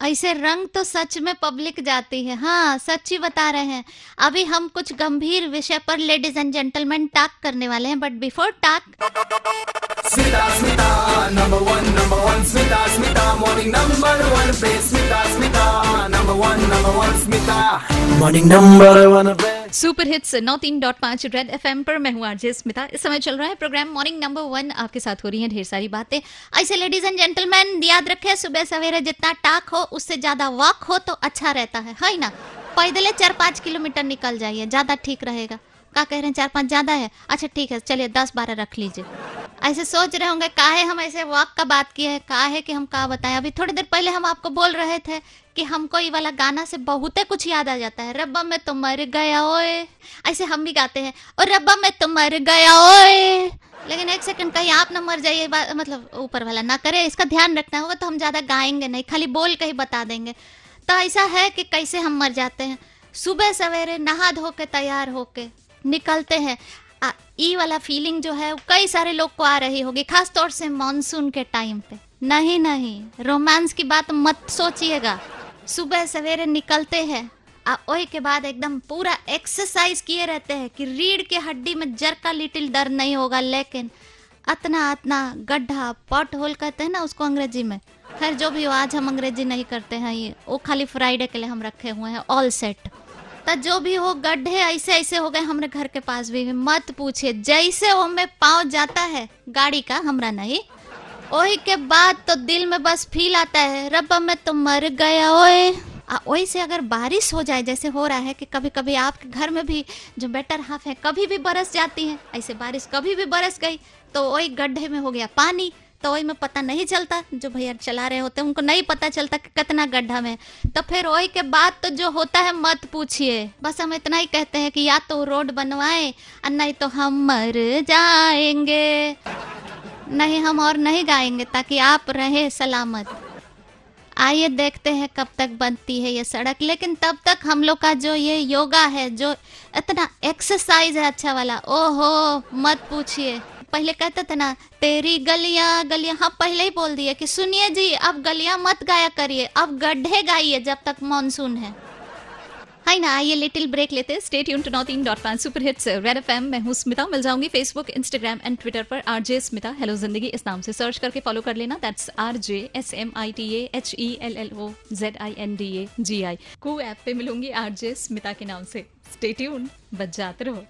ऐसे रंग तो सच में पब्लिक जाती है। हाँ सच ही बता रहे हैं। अभी हम कुछ गंभीर विषय पर लेडीज़ एंड जेंटलमैन टाक करने वाले हैं but before talk number one number one, number one, Smita, Smita, morning number one, पे। सुपर हिट्स नौ तीन डॉट पाँच रेड एफ़ एम पर मैं हूँ आरजे स्मिता इस समय चल रहा है प्रोग्राम मॉर्निंग नंबर वन। आपके साथ हो रही है ढेर सारी बातें। ऐसे लेडीज़ एंड जेंटलमैन याद रखे, सुबह सवेरे जितना टाक हो, उससे ज़्यादा वॉक हो तो अच्छा रहता है। है ना? पैदल चार पाँच किलोमीटर निकल जाइए, ज़्यादा ठीक रहेगा। क्या कह रहे हैं, चार पाँच ज़्यादा है? अच्छा ठीक है, चलिए, दस बारह रख लीजिए। ऐसे सोच रहे होंगे, काहे हम ऐसे वॉक का बात किए हैं, काहे कि हम का बताएँ। अभी थोड़ी देर पहले हम आपको बोल रहे थे कि हमको ये वाला गाना से बहुते कुछ याद आ जाता है। रब्बा में तो मर गया ओए। ऐसे हम भी गाते हैं, और रब्बा में तो मर गया ओए। लेकिन एक सेकंड कहीं आप ना मर जाइए मतलब ऊपर वाला ना करे, इसका ध्यान रखना होगा तो हम ज़्यादा गाएँगे नहीं, खाली बोल के ही बता देंगे। तो ऐसा है कि कैसे हम मर जाते हैं। सुबह सवेरे नहा धो के तैयार होके निकलते हैं। ई वाला फीलिंग जो है, कई सारे लोग को आ रही होगी खास तौर से मानसून के टाइम पे। नहीं नहीं रोमांस की बात मत सोचिएगा। सुबह सवेरे निकलते हैं, आ के बाद एकदम पूरा एक्सरसाइज किए रहते हैं कि रीढ़ के हड्डी में जर का लिटिल दर्द नहीं होगा, लेकिन अतना अतना गड्ढा पॉट होल कहते हैं ना उसको अंग्रेज़ी में। खैर, जो भी हो, आज हम अंग्रेज़ी नहीं करते हैं, ये, वो खाली फ्राइडे के लिए हम रखे हुए हैं ऑल सेट तो जो भी हो, गड्ढे ऐसे ऐसे हो गए, हमारे घर के पास भी मत पूछिए। जैसे वो में पाँव जाता है, गाड़ी का हमरा नहीं। वही के बाद तो दिल में बस फील आता है, रब्बा मैं तो मर गया, ओए। वही से अगर बारिश हो जाए, जैसे हो रहा है कि कभी कभी आपके घर में भी जो बेटर हाफ़ है, कभी भी बरस जाती है, ऐसे बारिश कभी भी बरस गई तो वही गड्ढे में हो गया पानी। तो वही में पता नहीं चलता। जो भैया चला रहे होते हैं, उनको नहीं पता चलता कि कितना गड्ढा में तो फिर वही के बाद तो जो होता है, मत पूछिए। बस हम इतना ही कहते हैं कि या तो रोड बनवाए, और नहीं तो हम मर जाएँगे। नहीं, हम और नहीं गाएँगे, ताकि आप रहे सलामत। आइए देखते हैं कब तक बनती है ये सड़क। लेकिन तब तक हम लोग का जो ये योगा है, जो इतना एक्सरसाइज है अच्छा वाला, ओहो, मत पूछिए। पहले कहते थे ना, तेरी गलियाँ गलियाँ हाँ पहले ही बोल दिए कि, सुनिए जी, अब गलियाँ मत गाया करिए, अब गड्ढे गाइए जब तक मानसून है। हाय ना, आइए लिटिल ब्रेक लेते हैं। स्टे ट्यून टू नॉट इन डॉट पाँच सुपर हिट्स रेड एफएम मैं हूँ स्मिता, मिल जाऊँगी फेसबुक इंस्टाग्राम एंड ट्विटर पर। आर जे स्मिता हेलो ज़िंदगी इस नाम से। सर्च करके फॉलो कर लेना। That's R J S M I T H E L L O Z I N D A G I Koo app पे मिलूँगी आर जे स्मिता के नाम से। स्टेट बच जाते रहो।